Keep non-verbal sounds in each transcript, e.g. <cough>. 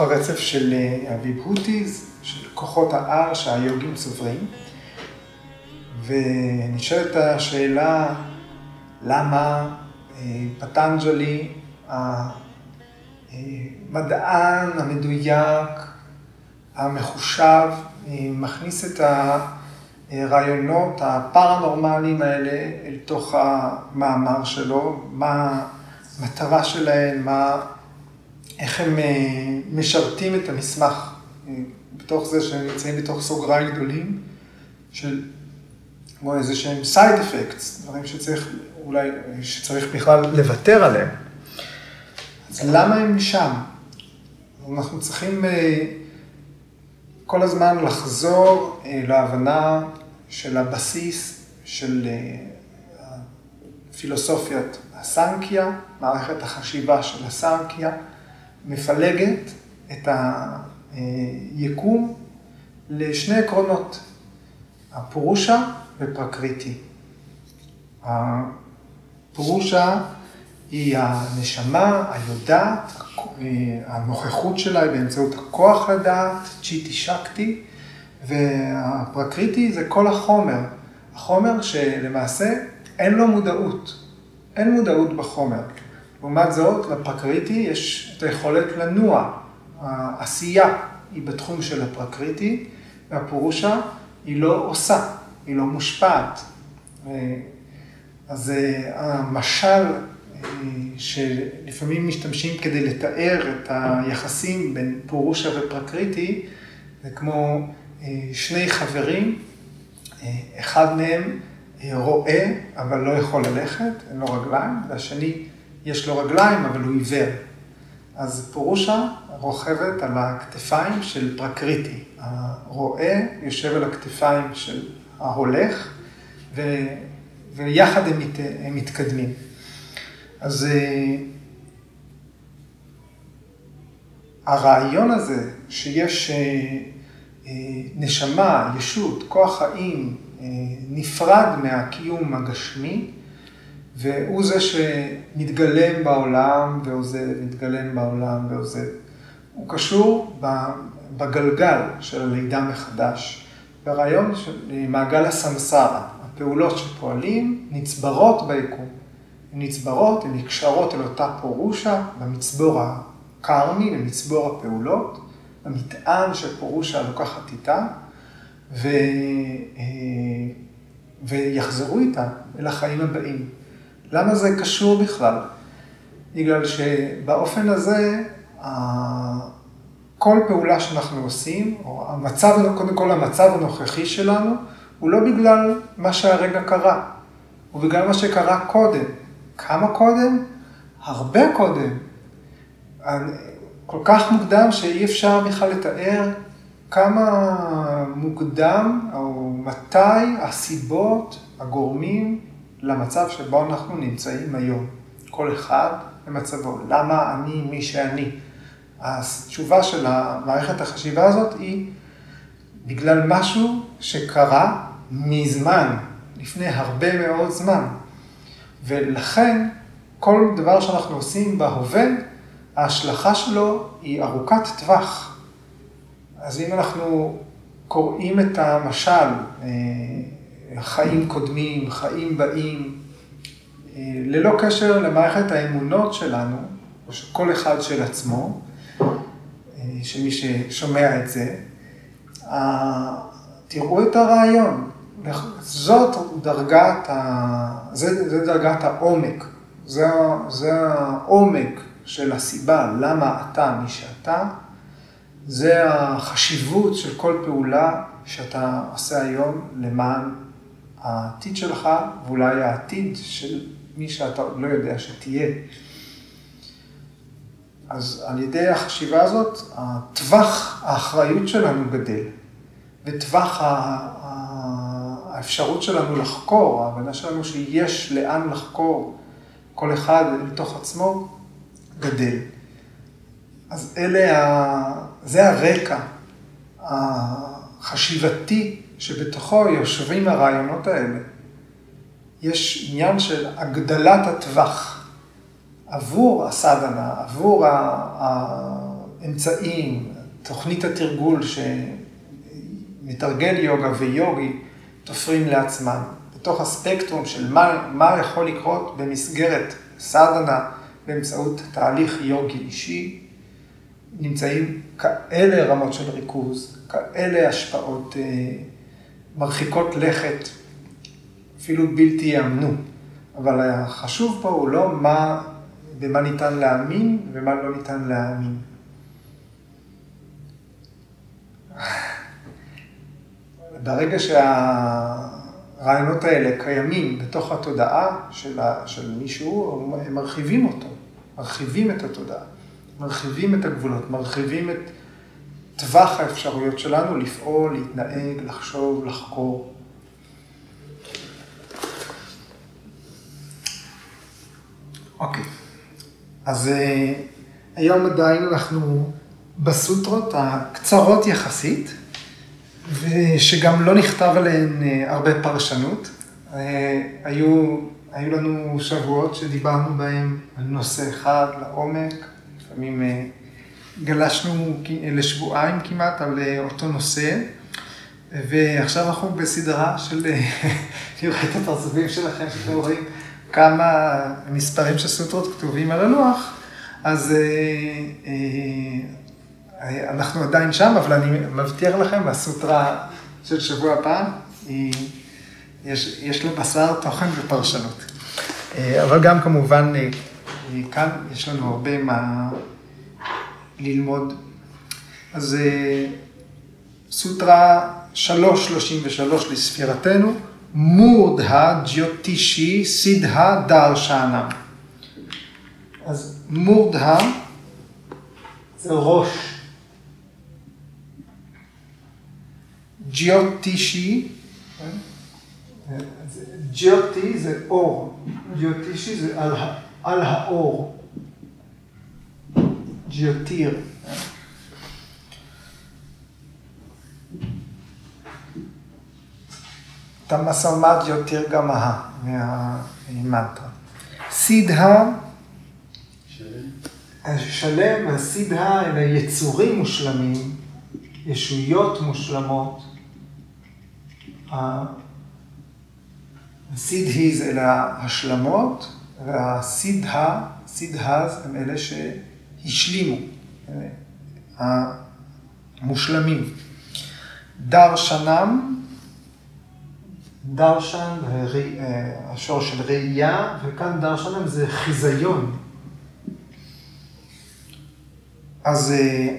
בתוך הרצף של הוויבהוטיז, של כוחות העל שהיוגים צוברים, ונשאלת השאלה למה פטנג'לי, המדען המדויק, המחושב, מכניס את הרעיונות הפרנורמליים האלה אל תוך המאמר שלו, מה המטרה שלהם, מה, איך הם משרתים את המסמך, בתוך זה שהם נמצאים בתוך סוגריים גדולים, של כמו איזה שהם side effects, דברים שצריך אולי, שצריך בכלל לוותר עליהם. אז למה הם שם? אנחנו צריכים כל הזמן לחזור להבנה של הבסיס של פילוסופיית הסנקיה, מערכת החשיבה של הסנקיה, מפלגת את היקום לשני עקרונות, הפורושה ופרקריטי. הפורושה היא הנשמה היודעת, הנוכחות שלה היא באמצעות הכוח לדעת, צ'יטי שקטי, והפרקריטי זה כל החומר, החומר שלמעשה אין לו מודעות, אין מודעות בחומר. לעומת זאת, לפרקריטי יש את היכולת לנוע, העשייה היא בתחום של הפרקריטי, והפורושה היא לא עושה, היא לא מושפעת. אז המשל שלפעמים משתמשים כדי לתאר את היחסים בין פורושה ופרקריטי, זה כמו שני חברים, אחד מהם רואה אבל לא יכול ללכת, אין לו רגליים, והשני יש לו רגליים אבל הוא עיוור. אז פורושה רוכבת על הכתפיים של פרקריטי. הרואה יושב על הכתפיים של ההולך, ו... ויחד הם, מת... הם מתקדמים. אז הרעיון הזה שיש נשמה, ישות, כוח חיים, נפרד מהקיום הגשמי, והוא זה שמתגלם בעולם ועוזב, מתגלם בעולם ועוזב. הוא קשור בגלגל של הלידה מחדש, ברעיון של מעגל הסמסרה, הפעולות שפועלים נצברות ביקום. הן נצברות, הן נקשרות אל אותה פורושה במצבור הקרמי, במצבור הפעולות, במטען שפורושה לוקחת איתה, ו... ויחזרו איתה אל החיים הבאים. למה זה קשור בכלל? בגלל שבאופן הזה, כל פעולה שאנחנו עושים, או המצב, קודם כל המצב הנוכחי שלנו, הוא לא בגלל מה שהרגע קרה, הוא בגלל מה שקרה קודם. כמה קודם? הרבה קודם. כל כך מוקדם שאי אפשר בכלל לתאר כמה מוקדם או מתי הסיבות, הגורמים למצב שבו אנחנו נמצאים היום. כל אחד במצבו. למה אני מי שאני? התשובה של המערכת החשיבה הזאת היא בגלל משהו שקרה מזמן, לפני הרבה מאוד זמן. ולכן כל דבר שאנחנו עושים בהווה, ההשלכה שלו היא ארוכת טווח. אז אם אנחנו קוראים את המשל, חיים קודמים, חיים באים, ללא קשר למערכת האמונות שלנו, או של כל אחד של עצמו, של מי ששומע את זה, תראו את הרעיון. זאת דרגת, ה... זה, זה דרגת העומק, זה, זה העומק של הסיבה למה אתה מי שאתה, זה החשיבות של כל פעולה שאתה עושה היום למען העתיד שלך, ואולי העתיד של מי שאתה לא יודע שתהיה. אז על ידי החשיבה הזאת, הטווח האחריות שלנו גדל, וטווח האפשרות שלנו לחקור, ההבנה שלנו שיש לאן לחקור כל אחד לתוך עצמו, גדל. אז אלה, ה... זה הרקע החשיבתי שבתוכו יושבים הרעיונות האלה. יש עניין של הגדלת הטווח עבור הסדנה, עבור האמצעים, תוכנית התרגול שמתרגל יוגה ויוגי תופרים לעצמם, בתוך הספקטרום של מה, מה יכול לקרות במסגרת סדנה באמצעות תהליך יוגי אישי, נמצאים כאלה רמות של ריכוז, כאלה השפעות אה, מרחיקות לכת, אפילו בלתי ייאמנו. אבל החשוב פה הוא לא מה, במה ניתן להאמין ומה לא ניתן להאמין. ברגע שהרעיונות האלה קיימים בתוך התודעה של, ה, של מישהו, הם מרחיבים אותו, מרחיבים את התודעה, מרחיבים את הגבולות, מרחיבים את טווח האפשרויות שלנו לפעול, להתנהג, לחשוב, לחקור. אוקיי, אז uh, היום עדיין אנחנו בסוטרות הקצרות יחסית, ושגם לא נכתב עליהן uh, הרבה פרשנות. Uh, היו, היו לנו שבועות שדיברנו בהם על נושא אחד לעומק, לפעמים גלשנו לשבועיים כמעט על uh, אותו נושא. ועכשיו אנחנו בסדרה של, <laughs> אני רואה את הפרצופים שלכם, שאתם רואים כמה מספרים של סוטרות כתובים על הלוח, אז אה, אה, אנחנו עדיין שם, אבל אני מבטיח לכם, הסוטרה של שבוע הבא, יש, יש לה בשר תוכן ופרשנות. אה, אבל גם כמובן, כאן יש לנו הרבה מה ללמוד. אז סוטרה 333 לספירתנו. מורדהה ג'יוטישי סידהה דרשנה. אז מורדהה זה ראש. ג'יוטישי, ג'יוטי זה אור, ג'יוטישי זה על, על האור. ג'יוטיר. תמסמד יותר גמהה מהמנטרה. סידהה, שלם, הסידהה אלה יצורים מושלמים, ישויות מושלמות. הסידהיז אלה השלמות, והסידהה, סידהז הם אלה שהשלימו, המושלמים. דרשנם דרשן, אה, השור של ראייה, וכאן דרשנם זה חיזיון. אז אה,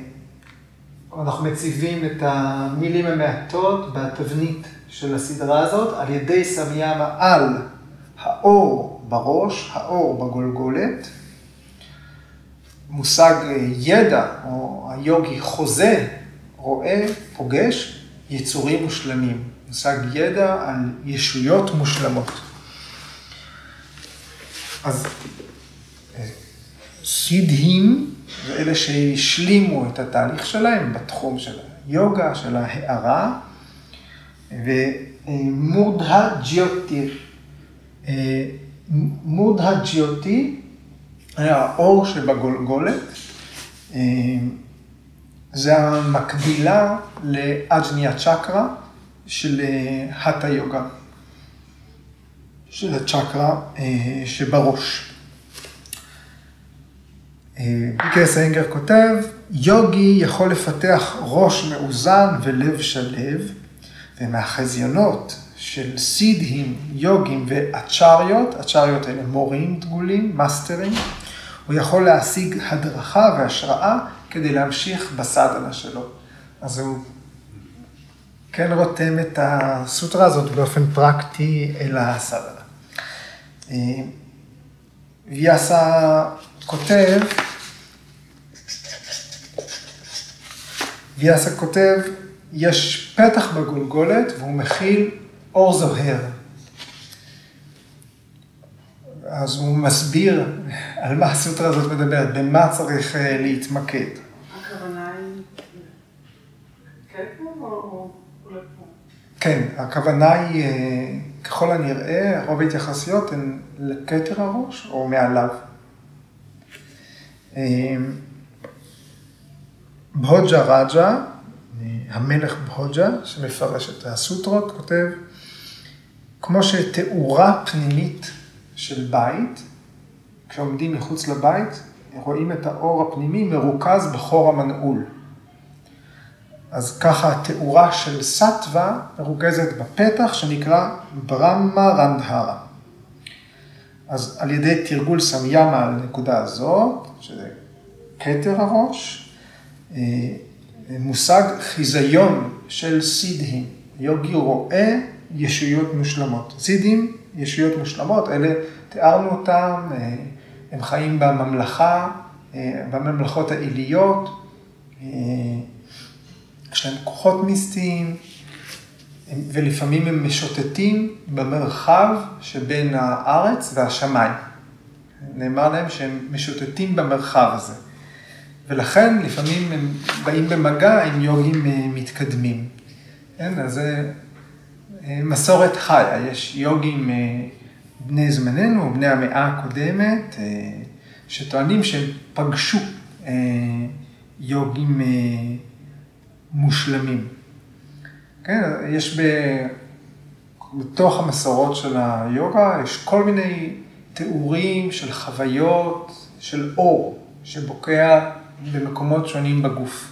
אנחנו מציבים את המילים המעטות בתבנית של הסדרה הזאת על ידי סמיאמה על האור בראש, האור בגולגולת. מושג אה, ידע, או היוגי חוזה, רואה, פוגש, יצורים מושלמים. מושג ידע על ישויות מושלמות. אז סידהים זה אלה שהשלימו את התהליך שלהם בתחום של היוגה, של ההערה, ומורדהה ג'יוטי. מורדהה ג'יוטי היה האור שבגולגולת. זה המקבילה לאג'ניה צ'קרה, של אה, יוגה, של הצ'קרה אה, שבראש. אה, אנגר כותב, יוגי יכול לפתח ראש מאוזן ולב שלב, ומהחזיונות של סידהים, יוגים ואצ'ריות, אצ'ריות אלה מורים דגולים, מאסטרים, הוא יכול להשיג הדרכה והשראה כדי להמשיך בסדנה שלו. אז הוא כן רותם את הסוטרה הזאת באופן פרקטי אל הסדנה. אה, ויאסה כותב, ויאסה כותב, יש פתח בגולגולת והוא מכיל אור זוהר. אז הוא מסביר על מה הסוטרה הזאת מדברת, במה צריך אה, להתמקד. כן, הכוונה היא, אה, ככל הנראה, רוב ההתייחסויות הן לכתר הראש או מעליו. אה, בהוג'ה רג'ה, המלך בהוג'ה, שמפרש את הסוטרות, כותב, כמו שתאורה פנימית של בית, כשעומדים מחוץ לבית, רואים את האור הפנימי מרוכז בחור המנעול. אז ככה התאורה של סטווה מרוכזת בפתח שנקרא ברמה רנדהרה. אז על ידי תרגול סמיאמה על הנקודה הזאת, שזה כתר הראש, אה, מושג חיזיון של סידהים. יוגי רואה ישויות מושלמות. סידהים, ישויות מושלמות, אלה, תיארנו אותם, אה, הם חיים בממלכה, אה, בממלכות העיליות, יש להם כוחות מיסטיים, ולפעמים הם משוטטים במרחב שבין הארץ והשמיים. נאמר להם שהם משוטטים במרחב הזה. ולכן לפעמים הם באים במגע עם יוגים אה, מתקדמים. כן, אז זה אה, מסורת חיה, יש יוגים אה, בני זמננו, בני המאה הקודמת, שטוענים שהם פגשו יוגים מושלמים. כן, יש ב... בתוך המסורות של היוגה, יש כל מיני תיאורים של חוויות, של אור, שבוקע במקומות שונים בגוף.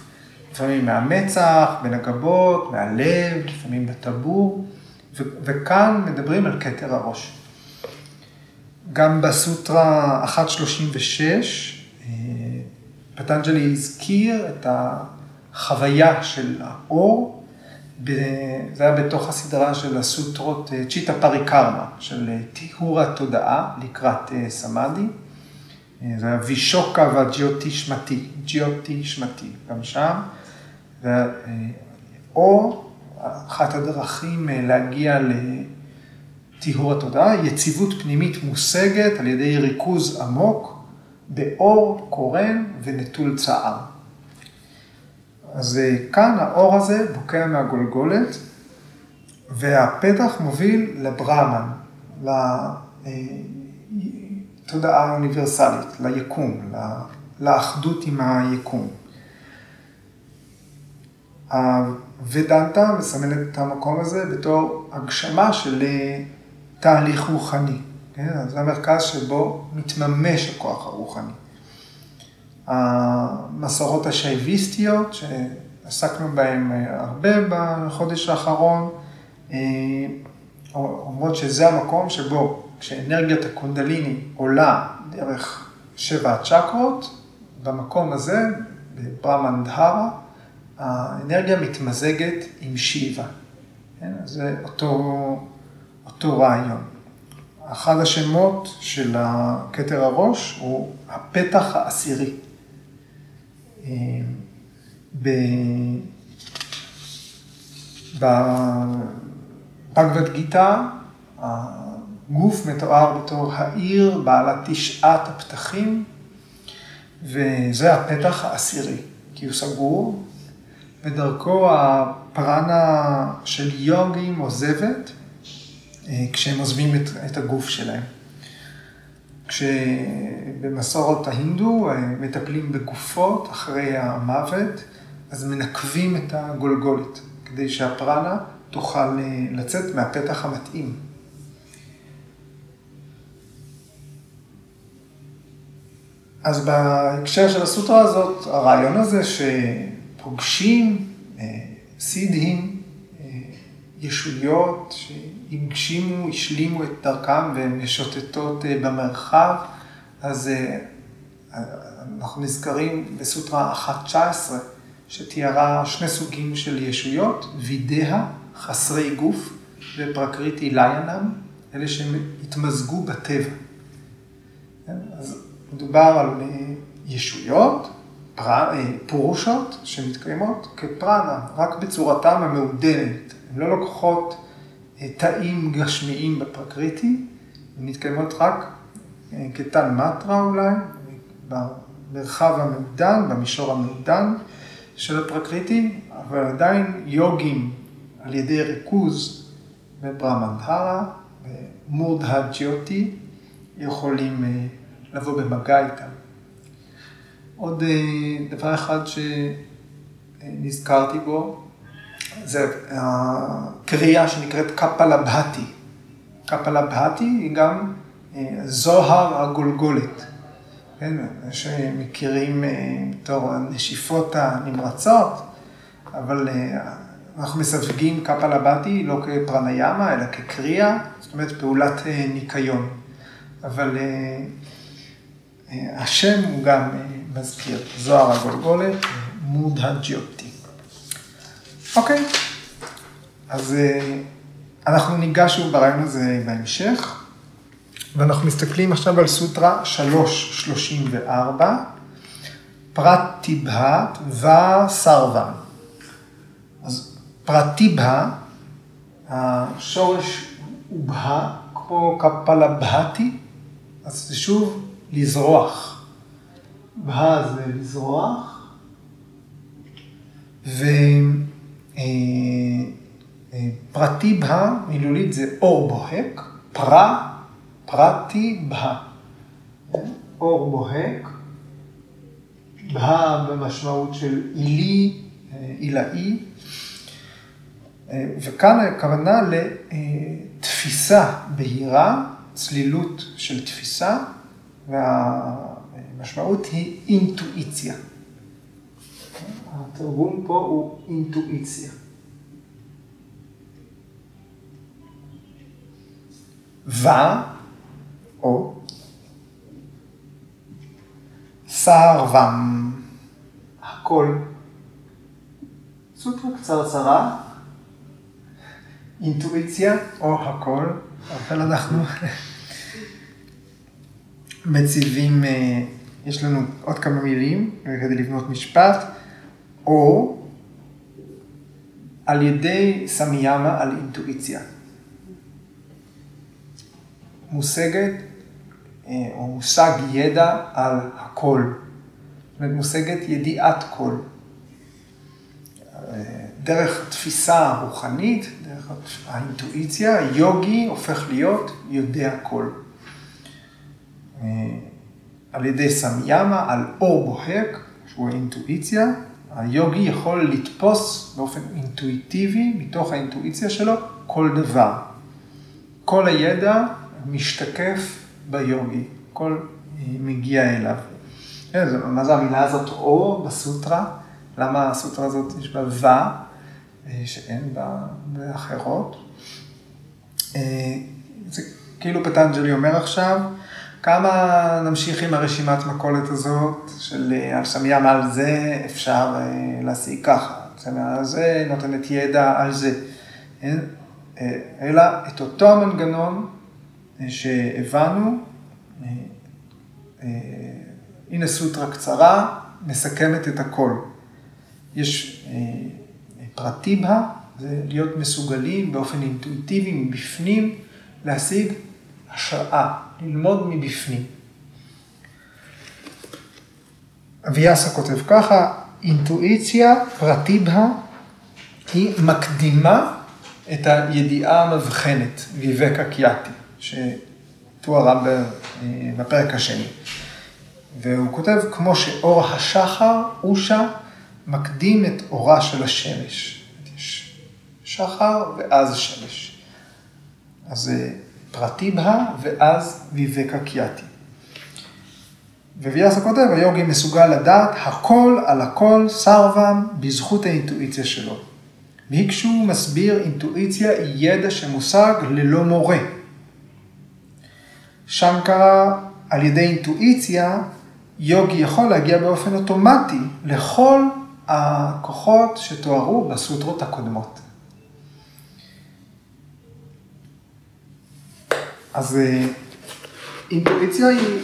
לפעמים מהמצח, בין הגבות, מהלב, לפעמים בטבור, ו- וכאן מדברים על כתר הראש. גם בסוטרה 136, אה, פטנג'לי הזכיר את החוויה של האור זה היה בתוך הסדרה של הסוטרות אה, צ'יטה פריקרמה, של אה, טיהור התודעה לקראת סמאדי. זה היה וישוקה והג'יוטי שמתי, ג'יוטי שמתי, גם שם. או אחת הדרכים להגיע לטיהור התודעה, יציבות פנימית מושגת על ידי ריכוז עמוק באור קורן ונטול צער. אז אה, כאן האור הזה בוקע מהגולגולת, והפתח מוביל לברהמן, לתודעה האוניברסלית, ליקום, לאחדות עם היקום. הוודנטה מסמלת את המקום הזה בתור הגשמה של אה, תהליך רוחני. כן? זה המרכז שבו מתממש הכוח הרוחני. המסורות השייביסטיות, שעסקנו בהן אה, הרבה בחודש האחרון, אה, אומרות שזה המקום שבו כשאנרגיית הקונדליני עולה דרך שבע הצ'קרות, במקום הזה, בברמנדהרה, האנרגיה מתמזגת עם שיבה. כן? זה אותו, אותו רעיון. אחד השמות של כתר הראש הוא הפתח העשירי. בבגבד גיתא, הגוף מתואר בתור העיר בעלת תשעת הפתחים, וזה הפתח העשירי, כי הוא סגור, ודרכו הפרנה של יוגים עוזבת כשהם עוזבים את הגוף שלהם. כשבמסורת ההינדו אה, מטפלים בגופות אחרי המוות, אז מנקבים את הגולגולת, כדי שהפרנה תוכל אה, לצאת מהפתח המתאים. אז בהקשר של הסוטרה הזאת, הרעיון הזה שפוגשים אה, סידהים, ישויות, הגשימו, השלימו את דרכם והן משוטטות אה, במרחב, אז אה, אנחנו נזכרים בסוטרה 1.19, שתיארה שני סוגים של ישויות, וידאה, חסרי גוף, ופרקריטי ליינם, אלה שהתמזגו בטבע. כן? אז מדובר על אה, ישויות, פורושות, שמתקיימות כפרנה, רק בצורתם המעודנת. הן לא לוקחות תאים גשמיים בפרקריטי, הן מתקיימות רק אה, כתן מטרה אולי, במרחב המעודן, במישור המעודן של הפרקריטי, אבל עדיין יוגים על ידי ריכוז בברמנדהרה, במורדהה ג'יוטי, יכולים אה, לבוא במגע איתם. עוד אה, דבר אחד נזכרתי בו, זה הקריאה שנקראת קפלבהתי. קפלבהתי היא גם זוהר הגולגולת. כן, שמכירים בתור הנשיפות הנמרצות, אבל אנחנו מסווגים קפלבהתי לא כפרניאמה, אלא כקריאה, זאת אומרת פעולת ניקיון. אבל השם הוא גם מזכיר, זוהר הגולגולת, מודה ג'יוטי. אוקיי, אז אנחנו ניגש ברעיון הזה בהמשך, ואנחנו מסתכלים עכשיו על סוטרה 334, פרט טיבהת וסרבן. אז פרט טיבהה, השורש הוא בה, כמו קפלבהתי, אז זה שוב לזרוח. בה זה לזרוח, ופרטי בה, מילולית זה אור בוהק, פרה, פרטי בה. אור בוהק, בה במשמעות של עילי, עילאי, וכאן הכוונה לתפיסה בהירה, צלילות של תפיסה, והמשמעות היא אינטואיציה. התרגום פה הוא אינטואיציה. ו, או, סרבם, הכל. סוטרה קצרצרה, אינטואיציה או הכל, אבל אנחנו מציבים, יש לנו עוד כמה מילים כדי לבנות משפט, או על ידי סמיאמה על אינטואיציה. מושגת או מושג ידע על הכל. זאת אומרת, מושגת ידיעת כל. דרך תפיסה רוחנית, דרך האינטואיציה, יוגי הופך להיות יודע כל. על ידי סמיאמה, על אור בוהק, שהוא האינטואיציה, היוגי יכול לתפוס באופן אינטואיטיבי, מתוך האינטואיציה שלו, כל דבר. כל הידע משתקף ביוגי, הכל מגיע אליו. מה זה המילה הזאת, אור, בסוטרה? למה הסוטרה הזאת יש בה ו, שאין בה באחרות? זה כאילו פטנג'לי אומר עכשיו, כמה נמשיך עם הרשימת מכולת הזאת של על סמיאמה על זה אפשר להשיג ככה, סמיאמה על זה נותנת ידע על זה, אלא את אותו המנגנון שהבנו, הנה סוטרה קצרה, מסכמת את הכל. יש פרטיבה, זה להיות מסוגלים באופן אינטואיטיבי מבפנים להשיג השראה, ללמוד מבפנים. אביאסה כותב ככה, אינטואיציה פרטיבה היא מקדימה את הידיעה המבחנת, ויבקה קיאטי, שתוארה בפרק השני. והוא כותב, כמו שאור השחר, אושה, מקדים את אורה של השמש. יש שחר ואז שמש. אז זה פרטיבה ואז ויבקה קיאטי. וויאסה כותב, היוגי מסוגל לדעת הכל על הכל סרבם בזכות האינטואיציה שלו. ביקשו מסביר אינטואיציה היא ידע שמושג ללא מורה. שנקרה על ידי אינטואיציה, יוגי יכול להגיע באופן אוטומטי לכל הכוחות שתוארו בסוטרות הקודמות. אז אינטואיציה היא,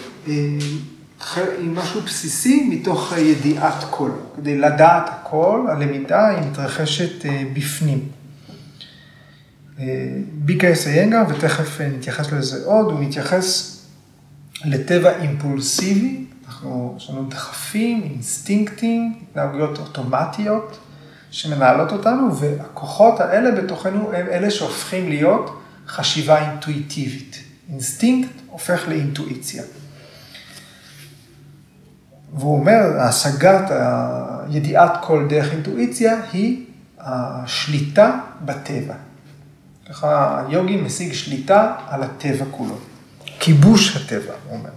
היא משהו בסיסי מתוך ידיעת כל. כדי לדעת הכל, הלמידה היא מתרחשת בפנים. ביקה אסיינגה, ותכף נתייחס לזה עוד, הוא מתייחס לטבע אימפולסיבי, אנחנו, יש לנו דחפים, אינסטינקטים, התנהגויות אוטומטיות שמנהלות אותנו, והכוחות האלה בתוכנו הם אלה שהופכים להיות חשיבה אינטואיטיבית. אינסטינקט הופך לאינטואיציה. והוא אומר, השגת, ידיעת כל דרך אינטואיציה היא השליטה בטבע. ככה היוגי משיג שליטה על הטבע כולו. כיבוש הטבע, הוא אומר.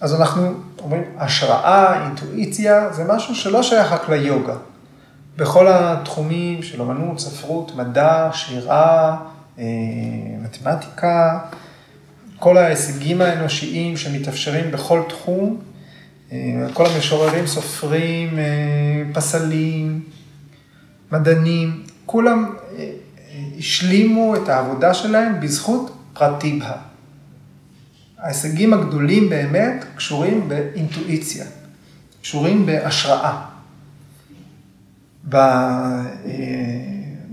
אז אנחנו אומרים, השראה, אינטואיציה, זה משהו שלא שייך רק ליוגה. בכל התחומים של אמנות, ספרות, מדע, שירה, מתמטיקה, כל ההישגים האנושיים שמתאפשרים בכל תחום, אה, כל המשוררים, סופרים, אה, פסלים, מדענים, כולם השלימו את העבודה שלהם בזכות פרטיבה. ההישגים הגדולים באמת קשורים באינטואיציה, קשורים בהשראה. אה,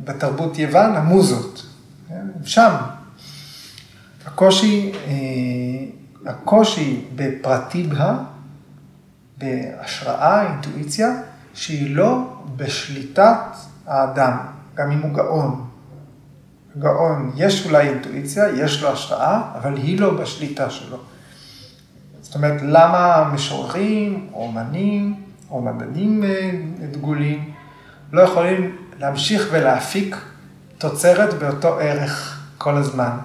בתרבות יוון, המוזות, כן? שם. הקושי, אה, הקושי בפרטיבה, בהשראה, אינטואיציה, שהיא לא בשליטת האדם, גם אם הוא גאון. גאון, יש אולי אינטואיציה, יש לו השראה, אבל היא לא בשליטה שלו. זאת אומרת, למה משוררים, אומנים, או מדענים אה, דגולים, לא יכולים להמשיך ולהפיק תוצרת באותו ערך כל הזמן.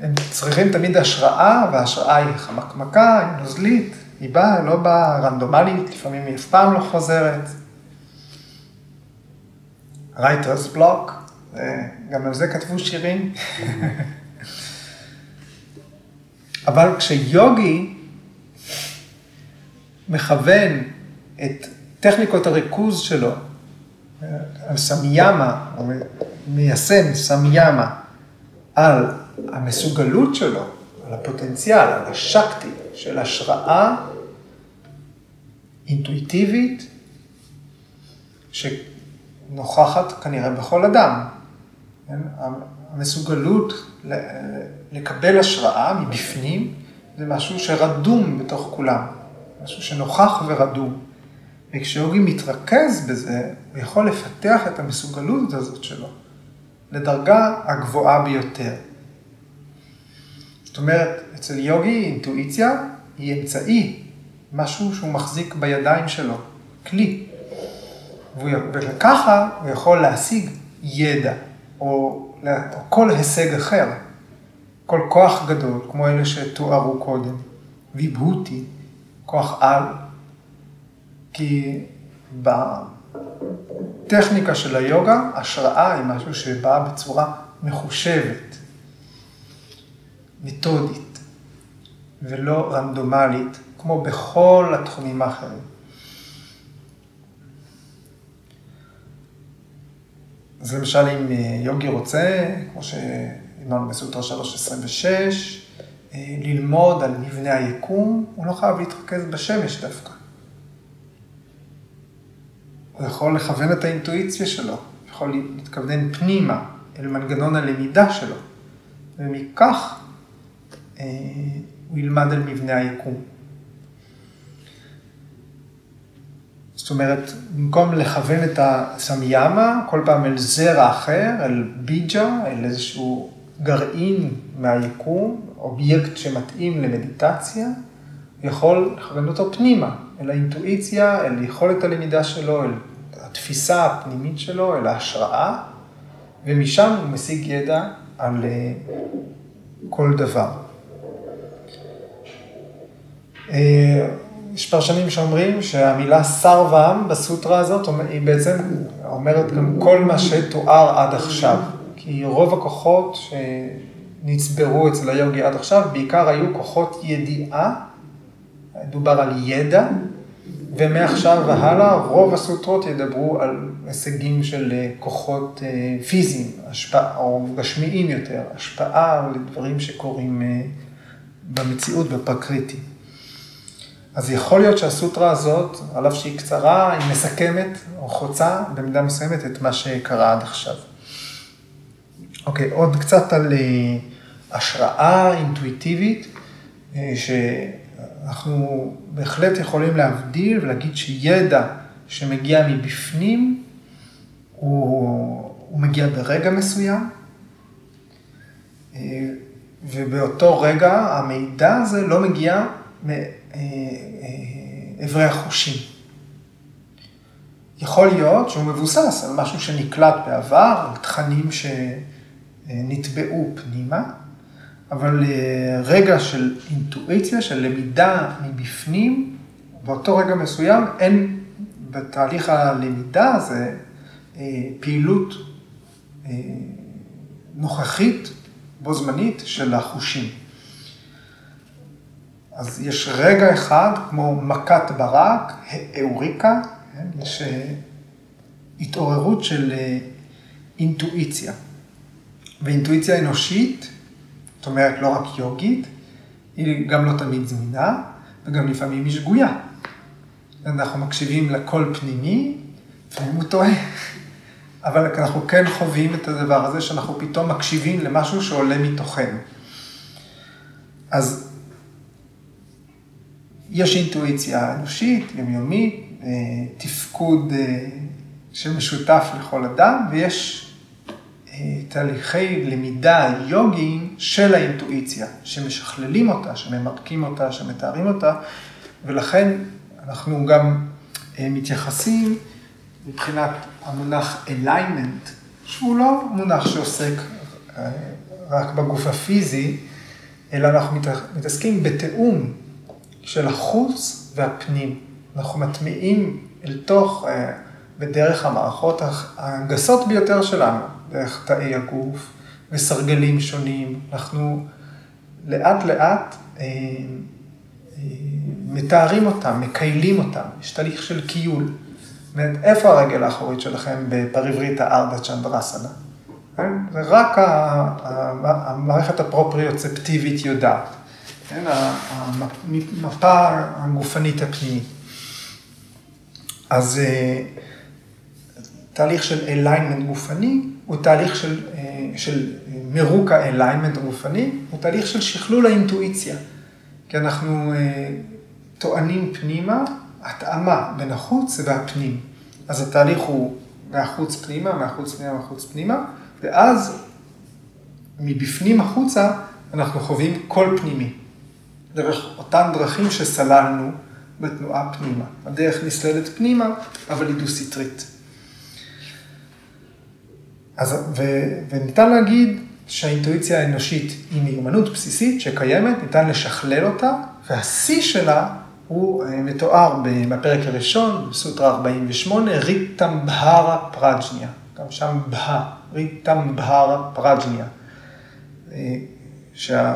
הם צריכים תמיד השראה, וההשראה היא חמקמקה, היא נוזלית, היא באה, לא באה רנדומלית, לפעמים היא אף פעם לא חוזרת. רייטרס בלוק, גם על זה כתבו שירים. <laughs> אבל כשיוגי מכוון את טכניקות הריכוז שלו, סמיאמה, או מיישם סמיאמה על המסוגלות שלו, על הפוטנציאל, על השקטי של השראה אינטואיטיבית, שנוכחת כנראה בכל אדם. כן? המסוגלות לקבל השראה מבפנים זה משהו שרדום בתוך כולם, משהו שנוכח ורדום. וכשיוגי מתרכז בזה, הוא יכול לפתח את המסוגלות הזאת שלו לדרגה הגבוהה ביותר. זאת אומרת, אצל יוגי אינטואיציה היא אמצעי, משהו שהוא מחזיק בידיים שלו, כלי. וככה הוא יכול להשיג ידע, או, או כל הישג אחר, כל כוח גדול, כמו אלה שתוארו קודם, ויבהותי, כוח על, כי בטכניקה של היוגה, השראה היא משהו שבא בצורה מחושבת, מתודית, ולא רנדומלית, כמו בכל התחומים האחרים. אז למשל אם יוגי רוצה, כמו שאמרנו בסוטרה 326, ללמוד על מבנה היקום, הוא לא חייב להתרכז בשמש דווקא. הוא יכול לכוון את האינטואיציה שלו, יכול להתכוונן פנימה אל מנגנון הלמידה שלו, ומכך אה, הוא ילמד על מבנה היקום. זאת אומרת, במקום לכוון את הסמיאמה, כל פעם אל זרע אחר, אל ביג'ה, אל איזשהו גרעין מהיקום, אובייקט שמתאים למדיטציה, יכול לכוון אותו פנימה, אל האינטואיציה, אל יכולת הלמידה שלו, אל התפיסה הפנימית שלו, אל ההשראה, ומשם הוא משיג ידע על אה, כל דבר. אה, יש פרשנים שאומרים שהמילה סרבם בסוטרה הזאת, היא בעצם אומרת גם כל מה שתואר עד עכשיו. כי רוב הכוחות שנצברו אצל היוגי עד עכשיו, בעיקר היו כוחות ידיעה, דובר על ידע, ומעכשיו והלאה רוב הסוטרות ידברו על הישגים של אה, כוחות אה, פיזיים, השפעה, או גשמיים יותר, השפעה לדברים שקורים אה, במציאות, בפרקריטי. אז יכול להיות שהסוטרה הזאת, על אף שהיא קצרה, היא מסכמת או חוצה במידה מסוימת את מה שקרה עד עכשיו. אוקיי, עוד קצת על השראה אינטואיטיבית, ש... אנחנו בהחלט יכולים להבדיל ולהגיד שידע שמגיע מבפנים, הוא, הוא מגיע ברגע מסוים, ובאותו רגע המידע הזה לא מגיע מאיברי החושים. יכול להיות שהוא מבוסס על משהו שנקלט בעבר, על תכנים שנטבעו פנימה, אבל רגע של אינטואיציה, של למידה מבפנים, באותו רגע מסוים אין בתהליך הלמידה הזה פעילות נוכחית, בו זמנית, של החושים. אז יש רגע אחד, כמו מכת ברק, אאוריקה, כן? יש התעוררות של אינטואיציה. ואינטואיציה אנושית, זאת אומרת לא רק יוגית, היא גם לא תמיד זמינה, וגם לפעמים היא שגויה. אנחנו מקשיבים לקול פנימי, לפעמים הוא טועה. <laughs> אבל אנחנו כן חווים את הדבר הזה, שאנחנו פתאום מקשיבים למשהו שעולה מתוכנו. אז יש אינטואיציה אנושית, יומיומית, אה, תפקוד אה, שמשותף לכל אדם, ויש אה, תהליכי למידה יוגיים של האינטואיציה, שמשכללים אותה, שממרקים אותה, שמתארים אותה, ולכן אנחנו גם מתייחסים מבחינת המונח alignment, שהוא לא מונח שעוסק רק בגוף הפיזי, אלא אנחנו מתעסקים בתיאום של החוץ והפנים. אנחנו מטמיעים אל תוך, אה, בדרך המערכות הגסות ביותר שלנו, דרך תאי הגוף וסרגלים שונים. אנחנו לאט לאט אה, אה, מתארים אותם, מקיילים אותם, יש תהליך של קיול. אומרת, איפה הרגל האחורית שלכם בפריבריטה ארדה צ'נדרסנה? כן? זה רק המערכת הפרופריוצפטיבית יודעת. כן, המפה הגופנית הפנימית. אז אה, תהליך של alignment גופני הוא תהליך של, אה, של מירוק ה-alignment הגופני, הוא תהליך של שכלול האינטואיציה. כי אנחנו אה, טוענים פנימה התאמה בין החוץ והפנים. אז התהליך הוא מהחוץ פנימה, מהחוץ פנימה, מהחוץ פנימה, ואז מבפנים החוצה אנחנו חווים קול פנימי. דרך אותן דרכים שסללנו בתנועה פנימה. הדרך נסללת פנימה, אבל היא דו-סטרית. אז, ו, וניתן להגיד שהאינטואיציה האנושית היא מיומנות בסיסית שקיימת, ניתן לשכלל אותה, והשיא שלה הוא אה, מתואר בפרק הראשון, בסוטרה 48, ריטם בהרה פרג'ניה. גם שם בה, ריטם בהרה פרג'ניה. אה. אה,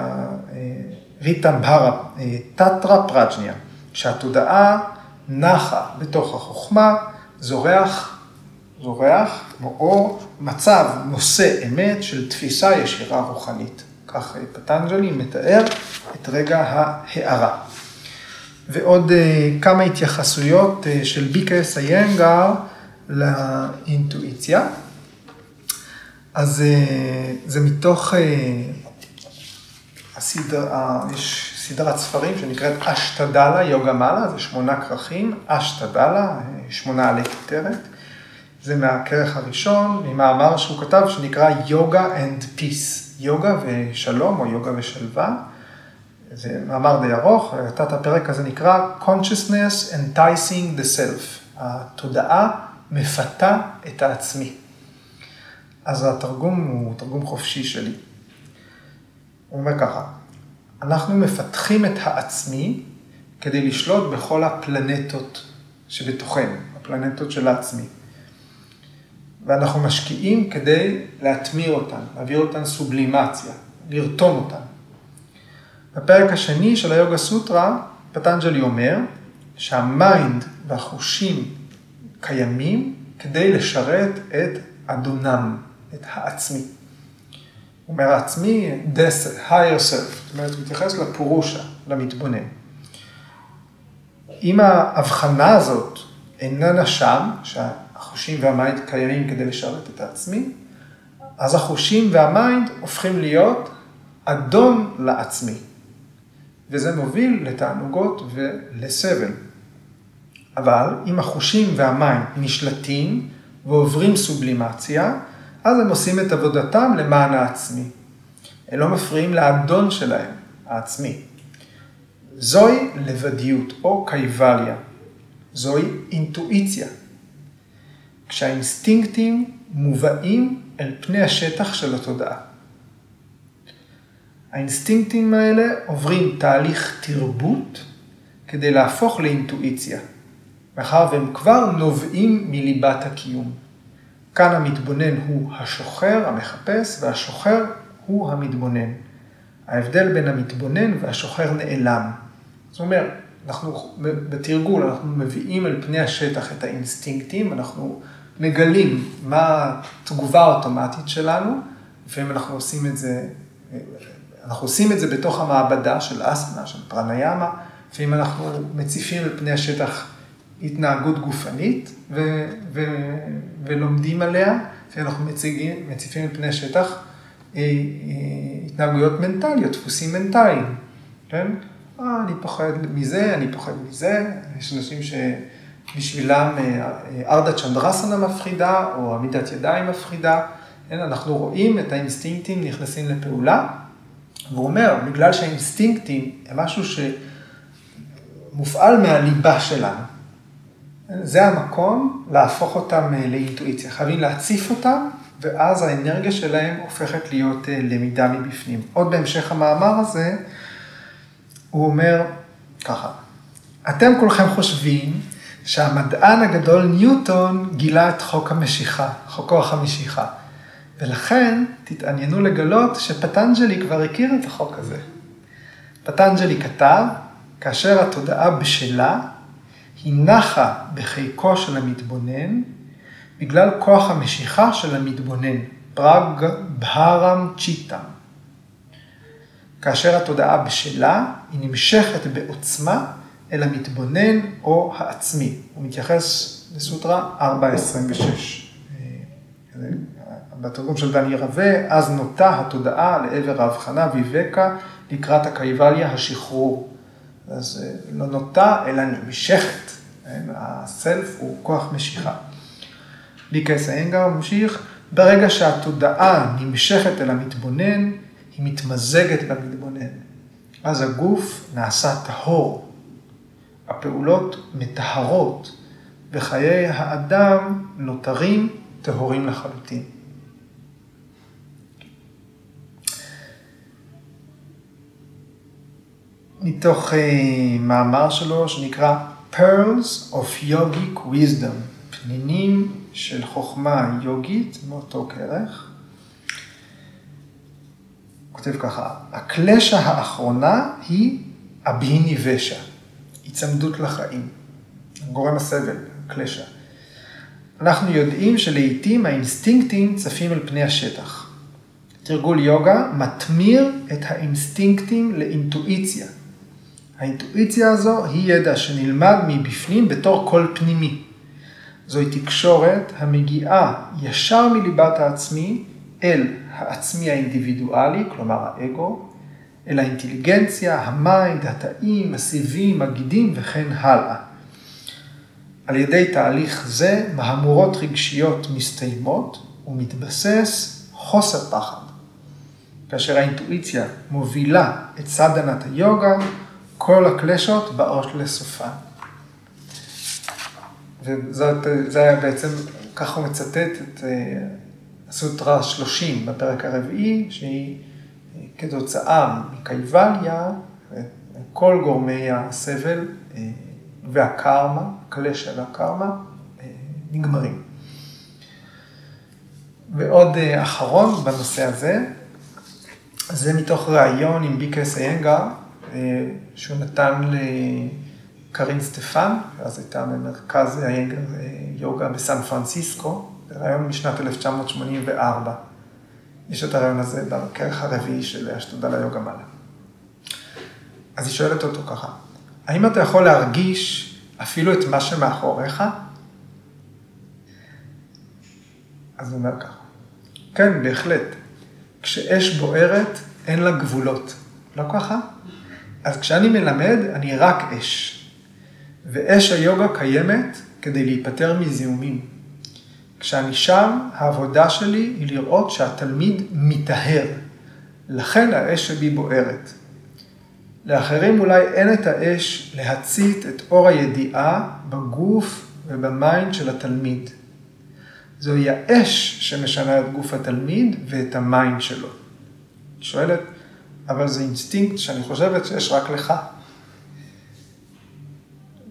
ריטם בהרה טטרה פרג'ניה, שהתודעה נחה בתוך החוכמה, זורח, זורח, או מצב נושא אמת של תפיסה ישירה רוחנית. כך פטנג'לי מתאר את רגע ההארה. ועוד אה, כמה התייחסויות אה, של ביקס איינגר לאינטואיציה. אז אה, זה מתוך הסדרה, יש סדרת ספרים שנקראת אשתדלה, יוגה מעלה, זה שמונה כרכים, אשתדלה, שמונה עלי כותרת. זה מהכרך הראשון, ממאמר שהוא כתב שנקרא יוגה and peace, יוגה ושלום או יוגה ושלווה. זה מאמר די ארוך, תת הפרק הזה נקרא consciousness enticing the self, התודעה מפתה את העצמי. אז התרגום הוא תרגום חופשי שלי. הוא אומר ככה, אנחנו מפתחים את העצמי כדי לשלוט בכל הפלנטות שבתוכנו, הפלנטות של העצמי. ואנחנו משקיעים כדי להטמיר אותן, להעביר אותן סובלימציה, לרתום אותן. בפרק השני של היוגה סוטרה, פטנג'לי אומר שה mind והחושים קיימים כדי לשרת את אדונם, את העצמי. הוא אומר העצמי, this higher self, זאת אומרת, הוא מתייחס לפורושה, למתבונן. אם ההבחנה הזאת איננה שם, שהחושים וה mind קיימים כדי לשרת את העצמי, אז החושים וה mind הופכים להיות אדון לעצמי. וזה מוביל לתענוגות ולסבל. אבל אם החושים והמים נשלטים ועוברים סובלימציה, אז הם עושים את עבודתם למען העצמי. הם לא מפריעים לאדון שלהם, העצמי. זוהי לבדיות או קייבליה. זוהי אינטואיציה. כשהאינסטינקטים מובאים אל פני השטח של התודעה. האינסטינקטים האלה עוברים תהליך תרבות כדי להפוך לאינטואיציה, מאחר והם כבר נובעים מליבת הקיום. כאן המתבונן הוא השוחר, המחפש, והשוחר הוא המתבונן. ההבדל בין המתבונן והשוחר נעלם. זאת אומרת, אנחנו בתרגול, אנחנו מביאים אל פני השטח את האינסטינקטים, אנחנו מגלים מה התגובה האוטומטית שלנו, לפעמים אנחנו עושים את זה, אנחנו עושים את זה בתוך המעבדה של אסנה, של פרניאמה, לפעמים אנחנו מציפים אל פני השטח התנהגות גופנית ו- ו- ולומדים עליה, ואנחנו מציגים, מציפים אל פני השטח אה, אה, התנהגויות מנטליות, דפוסים מנטליים, כן? אה, אני פוחד מזה, אני פוחד מזה, יש אנשים שבשבילם אה, ארדה צ'נדרסנה מפחידה, או עמידת ידיים מפחידה, כן? אנחנו רואים את האינסטינקטים נכנסים לפעולה, והוא אומר, בגלל שהאינסטינקטים הם משהו שמופעל מהליבה שלנו, זה המקום להפוך אותם אה, לאינטואיציה. חייבים להציף אותם, ואז האנרגיה שלהם הופכת להיות אה, למידה מבפנים. עוד בהמשך המאמר הזה, הוא אומר ככה, אתם כולכם חושבים שהמדען הגדול ניוטון גילה את חוק המשיכה, חוק כוח המשיכה. ולכן תתעניינו לגלות שפטנג'לי כבר הכיר את החוק הזה. פטנג'לי כתב, כאשר התודעה בשלה, היא נחה בחיקו של המתבונן, בגלל כוח המשיכה של המתבונן, פראג בהרם צ'יטה. כאשר התודעה בשלה, היא נמשכת בעוצמה אל המתבונן או העצמי. הוא מתייחס לסוטרה 426. בתרגום של דני רווה, אז נוטה התודעה לעבר ההבחנה ויבקה לקראת הקייבליה השחרור. אז אה, לא נוטה, אלא נמשכת. כן? הסלף הוא כוח משיכה. ליקס האנגר ממשיך, ברגע שהתודעה נמשכת אל המתבונן, היא מתמזגת. אז הגוף נעשה טהור. הפעולות מטהרות, וחיי האדם נותרים טהורים לחלוטין. מתוך uh, מאמר שלו שנקרא Pearls of Yogic Wisdom, פנינים של חוכמה יוגית מאותו כרך. כותב ככה, הקלשה האחרונה היא אביני ושע, היצמדות לחיים, גורם הסבל, קלשה. אנחנו יודעים שלעיתים האינסטינקטים צפים על פני השטח. תרגול יוגה מתמיר את האינסטינקטים לאינטואיציה. האינטואיציה הזו היא ידע שנלמד מבפנים בתור קול פנימי. זוהי תקשורת המגיעה ישר מליבת העצמי אל העצמי האינדיבידואלי, כלומר האגו, אל האינטליגנציה, ה mind, התאים, הסיבים, הגידים וכן הלאה. על ידי תהליך זה מהמורות רגשיות מסתיימות ומתבסס חוסר פחד. כאשר האינטואיציה מובילה את סדנת היוגה, כל הקלשות באות לסופן. וזה היה בעצם, ככה הוא מצטט את אה, הסוטרה 30 בפרק הרביעי, שהיא אה, כתוצאה מקייבליה, כל גורמי הסבל אה, והקרמה, קלשה והקרמה, נגמרים. ועוד אחרון בנושא הזה, זה מתוך ראיון עם ביקס איינגר, שהוא נתן לקרין סטפן, אז הייתה במרכז היוגה בסן פרנסיסקו, רעיון משנת 1984. יש את הרעיון הזה בכרך הרביעי של השתודה ליוגה מעלה. אז היא שואלת אותו ככה, האם אתה יכול להרגיש אפילו את מה שמאחוריך? אז הוא אומר ככה, כן, בהחלט. כשאש בוערת, אין לה גבולות. לא ככה? אז כשאני מלמד, אני רק אש. ואש היוגה קיימת כדי להיפטר מזיהומים. כשאני שם, העבודה שלי היא לראות שהתלמיד מטהר. לכן האש שבי בוערת. לאחרים אולי אין את האש להצית את אור הידיעה בגוף וב mind של התלמיד. זוהי האש שמשנה את גוף התלמיד ואת ה mind שלו. שואלת, אבל זה אינסטינקט שאני חושבת שיש רק לך.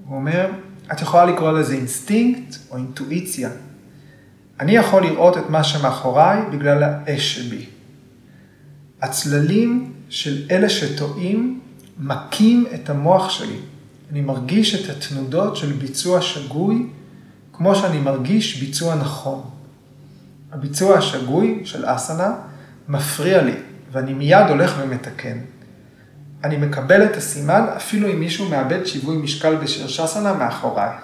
הוא אומר, את יכולה לקרוא לזה אינסטינקט או אינטואיציה. אני יכול לראות את מה שמאחוריי בגלל האש שבי. הצללים של אלה שטועים מכים את המוח שלי. אני מרגיש את התנודות של ביצוע שגוי, כמו שאני מרגיש ביצוע נכון. הביצוע השגוי של אסאנה מפריע לי, ואני מיד הולך ומתקן. אני מקבל את הסימן אפילו אם מישהו מאבד שיווי משקל בשירשאסנה מאחוריי.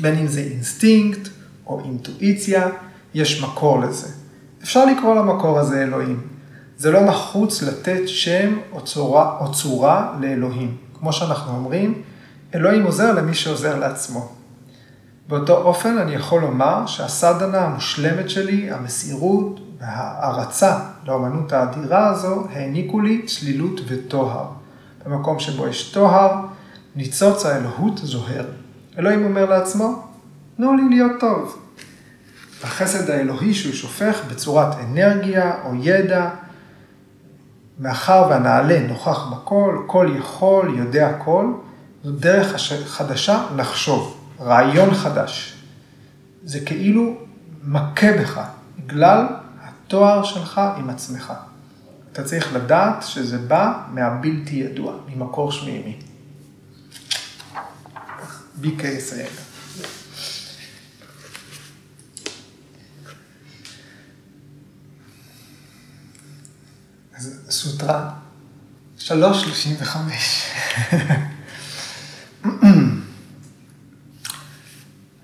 בין אם זה אינסטינקט או אינטואיציה, יש מקור לזה. אפשר לקרוא למקור הזה אלוהים. זה לא נחוץ לתת שם או צורה, או צורה לאלוהים. כמו שאנחנו אומרים, אלוהים עוזר למי שעוזר לעצמו. באותו אופן אני יכול לומר שהסדנה המושלמת שלי, המסירות וההערצה לאמנות האדירה הזו, העניקו לי צלילות וטוהר. במקום שבו יש טוהר, ניצוץ האלוהות זוהר. אלוהים אומר לעצמו, תנו לי להיות טוב. החסד האלוהי שהוא שופך בצורת אנרגיה או ידע, מאחר והנעלה נוכח בכל, כל יכול, יודע כל, זו דרך חדשה לחשוב, רעיון חדש. זה כאילו מכה בך, בגלל התואר שלך עם עצמך. אתה צריך לדעת שזה בא מהבלתי ידוע, ממקור שמימי. BK יסיים. אז סוטרה 335.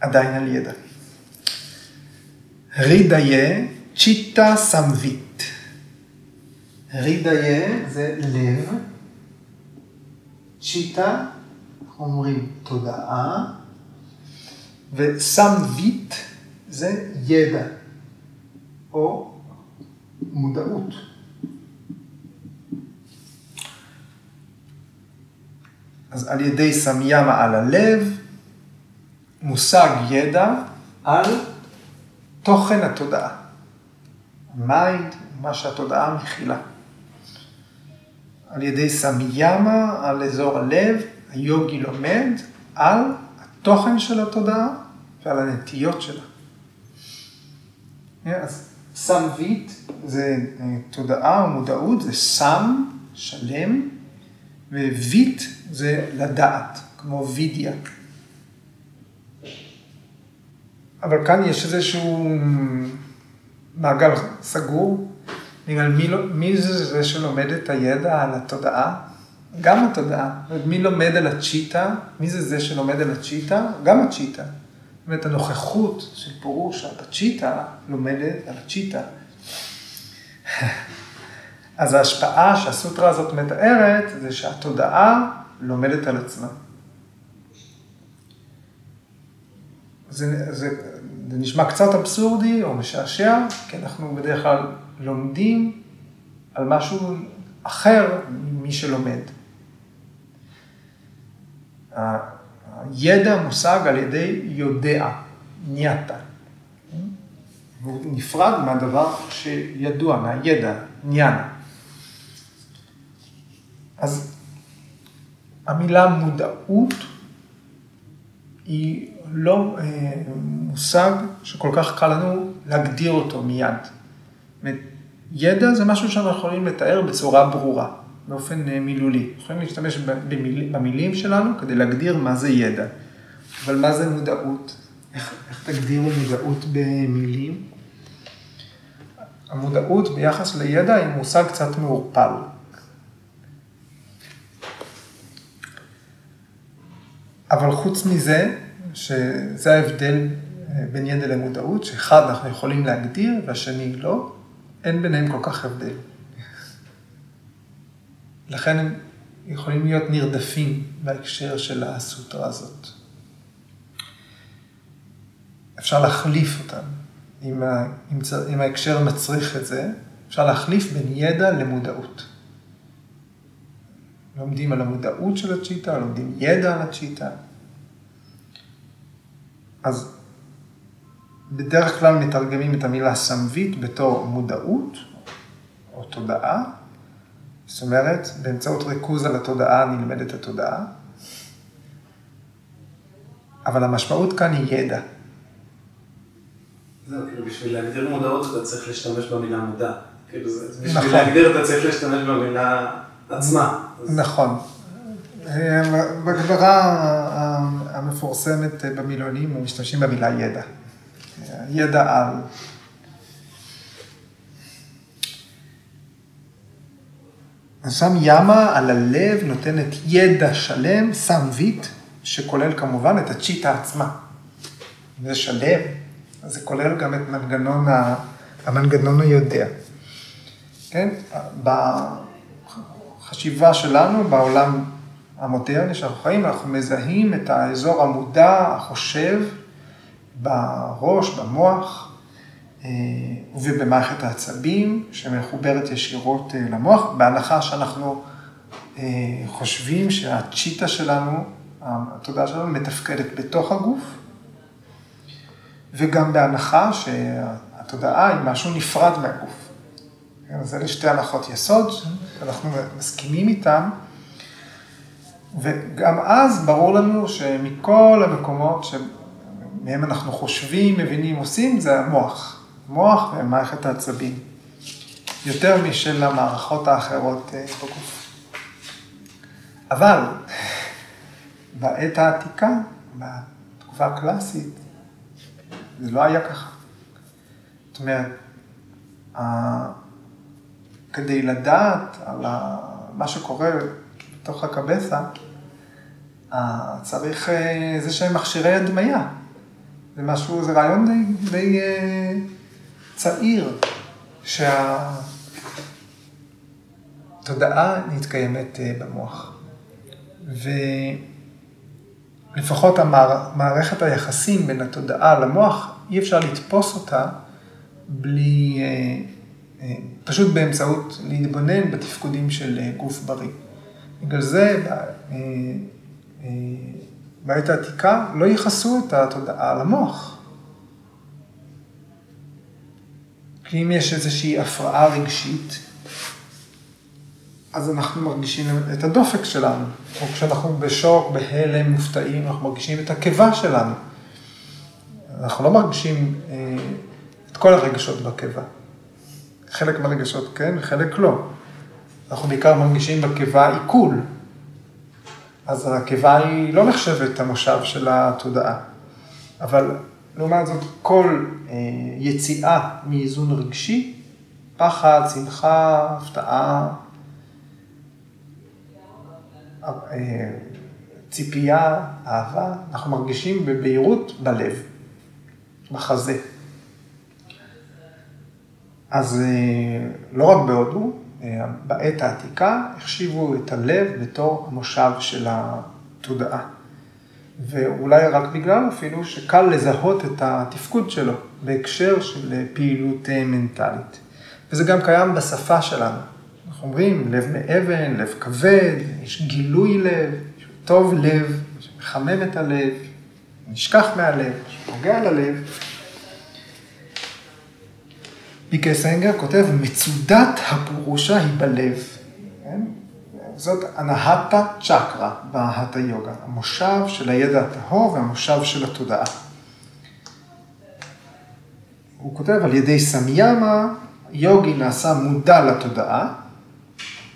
עדיין על ידע. רידיה צ'יטה סמבית. רידיה זה לב, צ'יטה, אנחנו אומרים תודעה, וסמבית זה ידע או מודעות. אז על ידי סמיאמה על הלב, מושג ידע על תוכן התודעה. mind, מה שהתודעה מכילה. על ידי סמיאמה, על אזור הלב, היוגי לומד על התוכן של התודעה ועל הנטיות שלה. אז סמבית זה אה, תודעה או מודעות, זה סם, שלם, וויט זה לדעת, כמו וידיה. אבל כאן יש איזשהו מעגל סגור, בגלל מי, לא, מי זה זה שלומד את הידע על התודעה? גם התודעה. מי לומד על הצ'יטה? מי זה זה שלומד על הצ'יטה? גם הצ'יטה. זאת אומרת, הנוכחות של פירוש הצ'יטה לומדת על הצ'יטה. אז ההשפעה שהסוטרה הזאת מתארת זה שהתודעה לומדת על עצמה. זה, זה, זה נשמע קצת אבסורדי או משעשע, כי אנחנו בדרך כלל לומדים על משהו אחר ממי שלומד. הידע מושג על ידי יודע, ניאטה. הוא נפרד מהדבר שידוע, מהידע, ניאנה. אז המילה מודעות היא לא אה, מושג שכל כך קל לנו להגדיר אותו מיד. ידע זה משהו שאנחנו יכולים לתאר בצורה ברורה, באופן אה, מילולי. יכולים להשתמש במיל, במילים שלנו כדי להגדיר מה זה ידע. אבל מה זה מודעות? איך, איך תגדירו מודעות במילים? המודעות ביחס לידע היא מושג קצת מעורפל. אבל חוץ מזה, שזה ההבדל אה, בין ידע למודעות, שאחד אנחנו יכולים להגדיר והשני לא, אין ביניהם כל כך הבדל. לכן הם יכולים להיות נרדפים בהקשר של הסוטרה הזאת. אפשר להחליף אותם, אם, ה, אם, אם ההקשר מצריך את זה, אפשר להחליף בין ידע למודעות. לומדים על המודעות של הצ'יטה, לומדים ידע על הצ'יטה. אז בדרך כלל מתרגמים את המילה סמבית בתור מודעות או תודעה. זאת אומרת, באמצעות ריכוז על התודעה נלמדת התודעה. אבל המשמעות כאן היא ידע. זהו, כאילו בשביל להגדיר מודעות אתה צריך להשתמש במילה מודע. כאילו זה, בשביל נכון. להגדיר אתה צריך להשתמש במילה עצמה. נכון. בהגדרה המפורסמת במילונים, משתמשים במילה ידע. ידע על. שם ימה על הלב נותנת ידע שלם, שם ויט, שכולל כמובן את הצ'יטה עצמה. זה שלם, אז זה כולל גם את מנגנון, המנגנון היודע. כן? בחשיבה שלנו, בעולם המודרני שאנחנו חיים, אנחנו מזהים את האזור המודע, החושב, בראש, במוח אה, ובמערכת העצבים, שמחוברת ישירות אה, למוח, בהנחה שאנחנו אה, חושבים שהצ'יטה שלנו, התודעה שלנו מתפקדת בתוך הגוף, וגם בהנחה שהתודעה היא משהו נפרד מהגוף. אז אלה שתי הנחות יסוד, אנחנו מסכימים איתן, וגם אז ברור לנו שמכל המקומות שמהם אנחנו חושבים, מבינים, עושים, זה המוח. מוח ומערכת העצבים. יותר משל המערכות האחרות אה, בגוף. אבל בעת העתיקה, בתקופה הקלאסית, זה לא היה ככה. זאת אומרת, כדי לדעת על מה שקורה בתוך הקבסה, צריך איזה שהם מכשירי הדמיה. זה משהו, זה רעיון די, די אה, צעיר, שהתודעה מתקיימת אה, במוח. ולפחות המערכת היחסים בין התודעה למוח, אי אפשר לתפוס אותה בלי, אה, פשוט באמצעות להתבונן בתפקודים של גוף בריא. בגלל זה בעת העתיקה לא ייחסו את התודעה למוח. כי אם יש איזושהי הפרעה רגשית, אז אנחנו מרגישים את הדופק שלנו. או כשאנחנו בשוק, בהלם, מופתעים, אנחנו מרגישים את הקיבה שלנו. אנחנו לא מרגישים אה, את כל הרגשות בקיבה. חלק מהרגשות כן, חלק לא. אנחנו בעיקר מרגישים בקיבה עיכול. אז הקיבה היא לא נחשבת המושב של התודעה. אבל לעומת זאת, כל אה, יציאה מאיזון רגשי, פחד, שמחה, הפתעה, אה, ציפייה, אהבה, אנחנו מרגישים בבהירות בלב, בחזה. אז אה, לא רק בהודו, בעת העתיקה החשיבו את הלב בתור המושב של התודעה. ואולי רק בגלל אפילו שקל לזהות את התפקוד שלו בהקשר של פעילות מנטלית. וזה גם קיים בשפה שלנו. אנחנו אומרים לב מאבן, לב כבד, יש גילוי לב, יש טוב לב, מחמם את הלב, נשכח מהלב, פוגע ללב. פיקי סנגר כותב, מצודת הפורושה היא בלב. כן? זאת אנהטה צ'קרה בהטה יוגה, המושב של הידע הטהור והמושב של התודעה. הוא כותב, על ידי סמיאמה, יוגי נעשה מודע לתודעה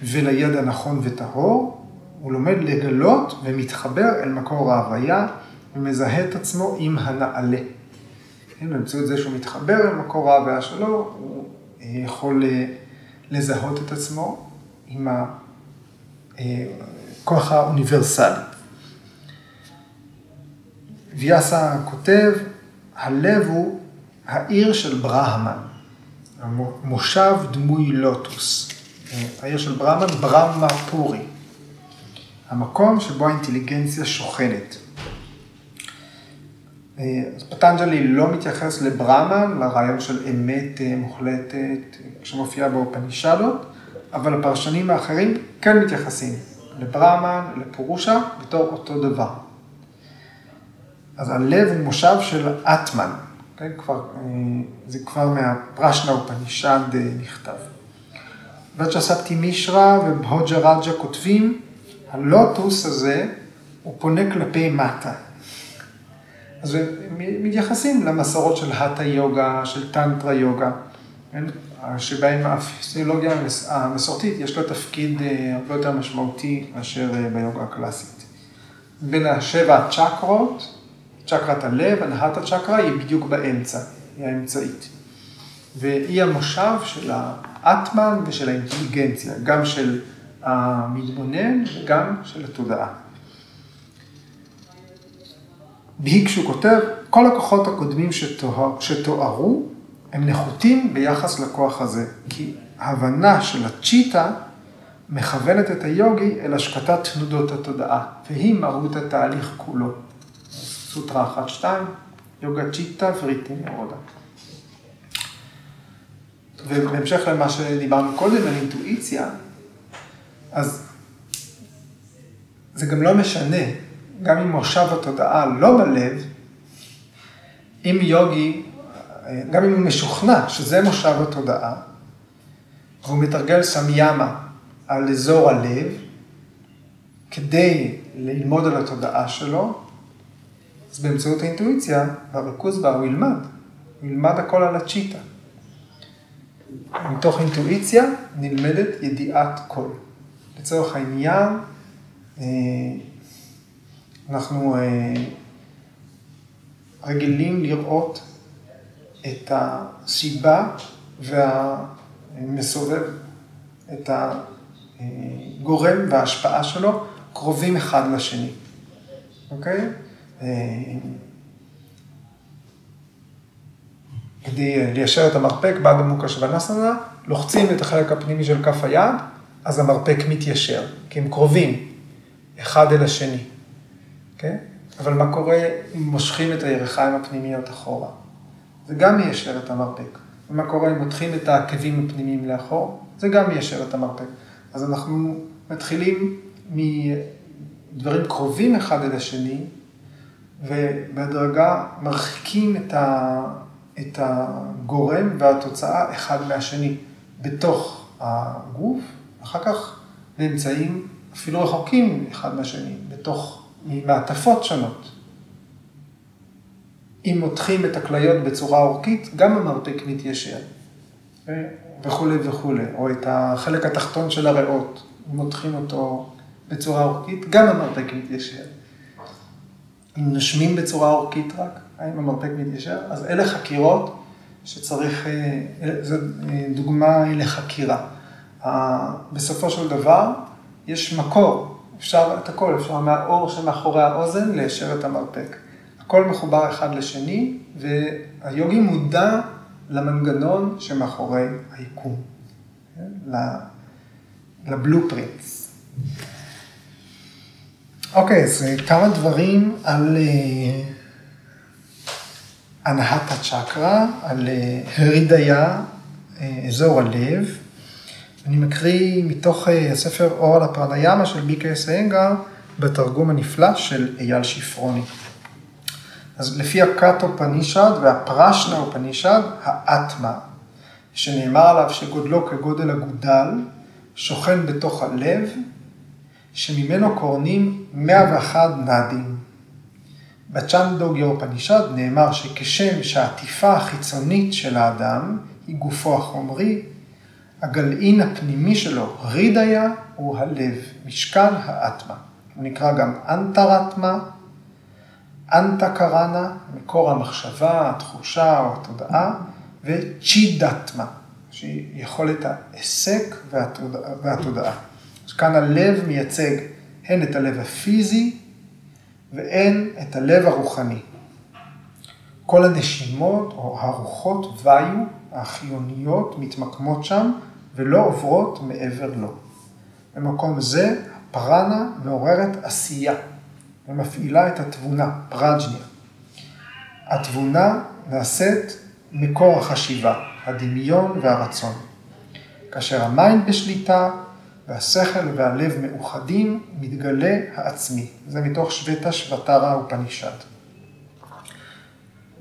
ולידע נכון וטהור, הוא לומד לגלות ומתחבר אל מקור ההוויה ומזהה את עצמו עם הנעלה. כן, באמצעות זה שהוא מתחבר אל מקור ההוויה שלו, הוא אה, יכול אה, לזהות את עצמו עם הכוח אה, האוניברסלי. ויאסה כותב, הלב הוא העיר של ברהמן, מושב דמוי לוטוס. העיר של ברהמן, ברמה פורי. המקום שבו האינטליגנציה שוכנת. אז פטנג'לי לא מתייחס לברהמן, לרעיון של אמת אה, מוחלטת שמופיעה באופנישדות, אבל הפרשנים האחרים כן מתייחסים. לברמן, לפורושה, בתור אותו דבר. אז הלב הוא מושב של אטמן, כן? כבר, אה, זה כבר מהפרשנה ופנישד אה, נכתב. וג'ספטי מישרא ובהוג'ה רג'ה כותבים, הלוטוס הזה הוא פונה כלפי מטה. אז הם מתייחסים למסורות של האטה יוגה, של טנטרה יוגה, כן? שבהם הפיסיולוגיה המסורתית יש לה תפקיד אה, הרבה יותר משמעותי מאשר ביוגה הקלאסית. בין השבע הצ'קרות, צ'קרת הלב, הנהת הצ'קרה היא בדיוק באמצע, היא האמצעית. והיא המושב של האטמן ושל האינטליגנציה, גם של המתבונן וגם של התודעה. בהיק כותב, כל הכוחות הקודמים שתואר, שתוארו הם נחותים ביחס לכוח הזה, כי ההבנה של הצ'יטה מכוונת את היוגי אל השקטת תנודות התודעה, והיא מהות התהליך כולו. סוטרה 1-2, יוגה צ'יטה וריטי נרודה. ובהמשך למה שדיברנו קודם על אינטואיציה, אז זה גם לא משנה, גם אם מושב התודעה לא בלב, אם יוגי, גם אם הוא משוכנע שזה מושב התודעה, והוא מתרגל סמיאמה על אזור הלב, כדי ללמוד על התודעה שלו, אז באמצעות האינטואיציה והריכוז בה הוא ילמד. הוא ילמד הכל על הצ'יטה. מתוך אינטואיציה נלמדת ידיעת קול. לצורך העניין, אה, אנחנו אה, רגילים לראות את הסיבה והמסובב, את הגורם וההשפעה שלו קרובים אחד לשני, אוקיי? כדי ליישר את המרפק בעד עמוקה שבנסנה, לוחצים את החלק הפנימי של כף היד, אז המרפק מתיישר, כי הם קרובים אחד אל השני? כן? אבל מה קורה אם מושכים את הירכיים הפנימיות אחורה? זה גם מיישר את המרפק. ומה קורה אם מותחים את העקבים הפנימיים לאחור? זה גם מיישר את המרפק. אז אנחנו מתחילים מדברים קרובים אחד אל השני, ובהדרגה מרחיקים את, ה, את הגורם והתוצאה אחד מהשני בתוך הגוף, אחר כך באמצעים אפילו רחוקים אחד מהשני, בתוך מעטפות שונות. אם מותחים את הכליות בצורה אורכית, גם המרפק מתיישר, וכולי וכולי, או את החלק התחתון של הריאות, אם מותחים אותו בצורה אורכית, גם המרפק מתיישר. אם נושמים בצורה אורכית רק, האם המרפק מתיישר? אז אלה חקירות שצריך, אה, זו אה, דוגמה לחקירה. בסופו של דבר, יש מקור, אפשר את הכל, אפשר מהאור שמאחורי האוזן ליישר את המרפק. הכל מחובר אחד לשני, והיוגי מודע למנגנון שמאחורי היקום, כן? לבלופרינטס. אוקיי, אז אה, כמה דברים על אה, הנהת הצ'קרה, על אה, הרידיה, אזור הלב. אני מקריא מתוך הספר אור על הפרניאמה של ביקר סנגר, בתרגום הנפלא של אייל שפרוני. אז לפי הקאטו פנישד והפרשנה פנישד, האטמה, שנאמר עליו שגודלו כגודל הגודל, שוכן בתוך הלב, שממנו קורנים 101 נאדים. בצ'נדוג יורפנישד נאמר שכשם שהעטיפה החיצונית של האדם היא גופו החומרי, הגלעין הפנימי שלו, רידיה, הוא הלב, משכן האטמה. הוא נקרא גם אנטרטמה, אנטה קראנה, מקור המחשבה, התחושה או התודעה, וצ'ידטמה, שהיא יכולת ההיסק והתודעה. אז כאן הלב מייצג הן את הלב הפיזי והן את הלב הרוחני. כל הנשימות או הרוחות ויו החיוניות מתמקמות שם ולא עוברות מעבר לו. במקום זה הפרנה מעוררת עשייה ומפעילה את התבונה, פרג'ניה. התבונה נעשית מקור החשיבה, הדמיון והרצון. כאשר ה mind בשליטה, והשכל והלב מאוחדים, מתגלה העצמי. זה מתוך שווטאשווטרה אופנישד.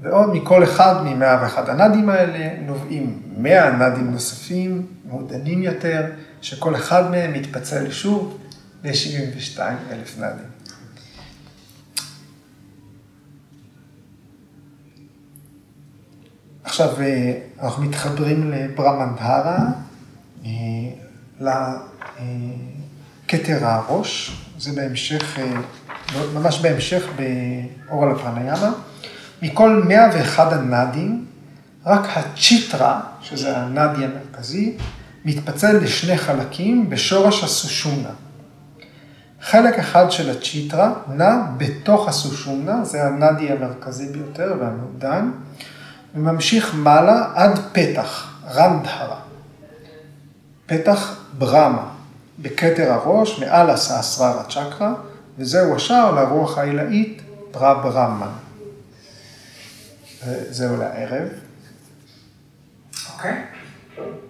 ועוד מכל אחד מ-101 הנדים האלה נובעים 100 נדים נוספים, מעודנים יותר, שכל אחד מהם מתפצל שוב ל-72 אלף נדים. עכשיו אה, אנחנו מתחברים לברמנדהרה, אה, לכתר הראש, זה בהמשך, אה, ממש בהמשך באור על הפרניאמה. מכל 101 הנאדים, רק הצ'יטרה, שזה הנאדי המרכזי, מתפצל לשני חלקים בשורש הסושומנה. חלק אחד של הצ'יטרה נע בתוך הסושומנה, זה הנאדי המרכזי ביותר והמעודן, וממשיך מעלה עד פתח, רנדהרה. פתח ברמה, בכתר הראש, מעל הסהסררה צ'קרה, וזהו השער לרוח העילאית, ברה ברמן. זהו לערב. אוקיי. Okay.